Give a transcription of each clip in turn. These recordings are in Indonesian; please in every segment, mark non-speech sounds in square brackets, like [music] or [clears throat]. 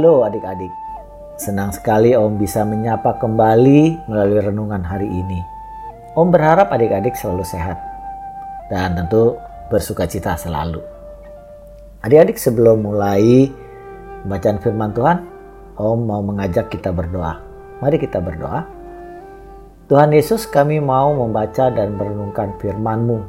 Halo adik-adik, senang sekali Om bisa menyapa kembali melalui renungan hari ini. Om berharap adik-adik selalu sehat dan tentu bersuka cita selalu. Adik-adik sebelum mulai bacaan firman Tuhan, Om mau mengajak kita berdoa. Mari kita berdoa. Tuhan Yesus kami mau membaca dan merenungkan firman-Mu.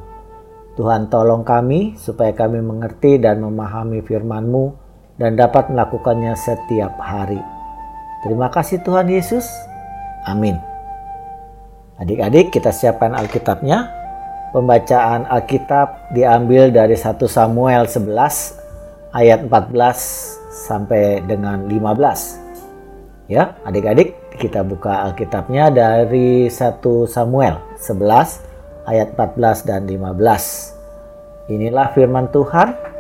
Tuhan tolong kami supaya kami mengerti dan memahami firman-Mu dan dapat melakukannya setiap hari. Terima kasih Tuhan Yesus. Amin. Adik-adik kita siapkan Alkitabnya. Pembacaan Alkitab diambil dari 1 Samuel 11 ayat 14 sampai dengan 15. Ya, adik-adik kita buka Alkitabnya dari 1 Samuel 11 ayat 14 dan 15. Inilah firman Tuhan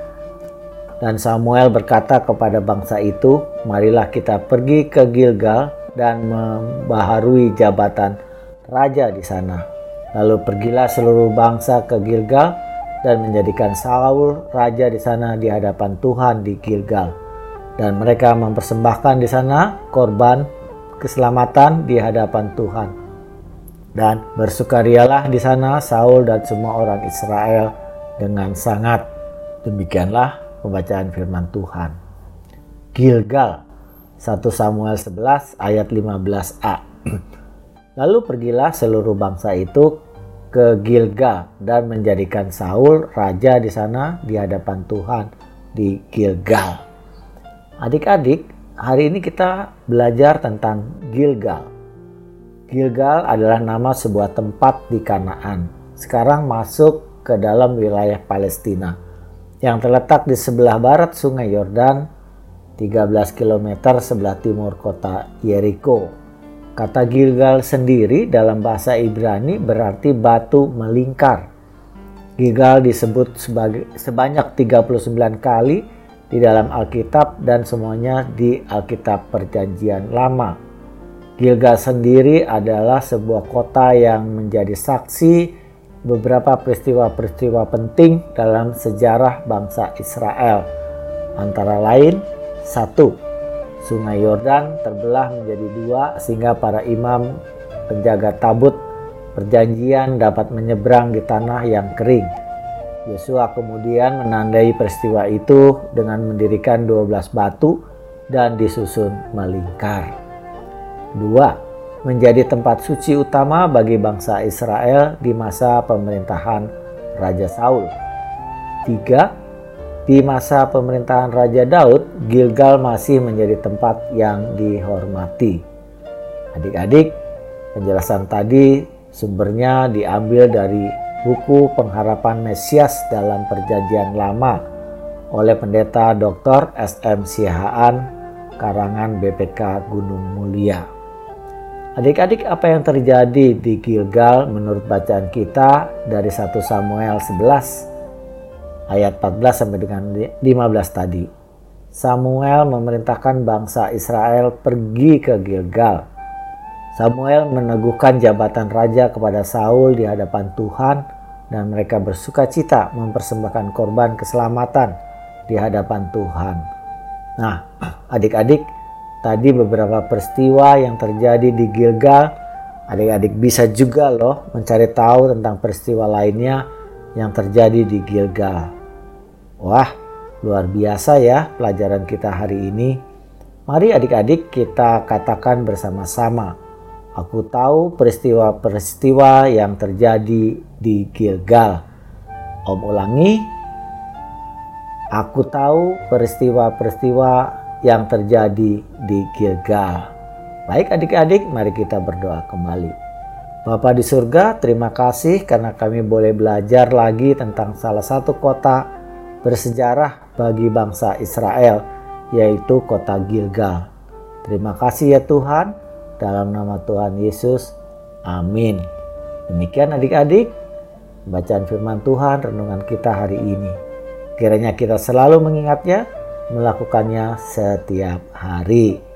dan Samuel berkata kepada bangsa itu, "Marilah kita pergi ke Gilgal dan membaharui jabatan raja di sana." Lalu pergilah seluruh bangsa ke Gilgal dan menjadikan Saul raja di sana di hadapan Tuhan di Gilgal. Dan mereka mempersembahkan di sana korban keselamatan di hadapan Tuhan. Dan bersukarialah di sana Saul dan semua orang Israel dengan sangat. Demikianlah pembacaan firman Tuhan. Gilgal 1 Samuel 11 ayat 15a. [clears throat] Lalu pergilah seluruh bangsa itu ke Gilgal dan menjadikan Saul raja di sana di hadapan Tuhan di Gilgal. Adik-adik, hari ini kita belajar tentang Gilgal. Gilgal adalah nama sebuah tempat di Kanaan. Sekarang masuk ke dalam wilayah Palestina yang terletak di sebelah barat Sungai Yordan, 13 km sebelah timur kota Yeriko. Kata Gilgal sendiri dalam bahasa Ibrani berarti batu melingkar. Gilgal disebut sebagai sebanyak 39 kali di dalam Alkitab dan semuanya di Alkitab Perjanjian Lama. Gilgal sendiri adalah sebuah kota yang menjadi saksi beberapa peristiwa-peristiwa penting dalam sejarah bangsa Israel. Antara lain, satu, Sungai Yordan terbelah menjadi dua sehingga para imam penjaga tabut perjanjian dapat menyeberang di tanah yang kering. Yosua kemudian menandai peristiwa itu dengan mendirikan 12 batu dan disusun melingkar. Dua, menjadi tempat suci utama bagi bangsa Israel di masa pemerintahan Raja Saul. Tiga, di masa pemerintahan Raja Daud, Gilgal masih menjadi tempat yang dihormati. Adik-adik, penjelasan tadi sumbernya diambil dari buku Pengharapan Mesias dalam Perjanjian Lama oleh pendeta Dr. S.M. Sihaan, karangan BPK Gunung Mulia. Adik-adik apa yang terjadi di Gilgal menurut bacaan kita dari 1 Samuel 11 ayat 14 sampai dengan 15 tadi. Samuel memerintahkan bangsa Israel pergi ke Gilgal. Samuel meneguhkan jabatan raja kepada Saul di hadapan Tuhan dan mereka bersuka cita mempersembahkan korban keselamatan di hadapan Tuhan. Nah, [clears throat] adik-adik, tadi beberapa peristiwa yang terjadi di Gilgal. Adik-adik bisa juga loh mencari tahu tentang peristiwa lainnya yang terjadi di Gilgal. Wah, luar biasa ya pelajaran kita hari ini. Mari adik-adik kita katakan bersama-sama. Aku tahu peristiwa-peristiwa yang terjadi di Gilgal. Om ulangi. Aku tahu peristiwa-peristiwa yang terjadi di Gilgal. Baik adik-adik, mari kita berdoa kembali. Bapa di surga, terima kasih karena kami boleh belajar lagi tentang salah satu kota bersejarah bagi bangsa Israel, yaitu kota Gilgal. Terima kasih ya Tuhan, dalam nama Tuhan Yesus. Amin. Demikian adik-adik, bacaan firman Tuhan renungan kita hari ini. Kiranya kita selalu mengingatnya, melakukannya setiap hari.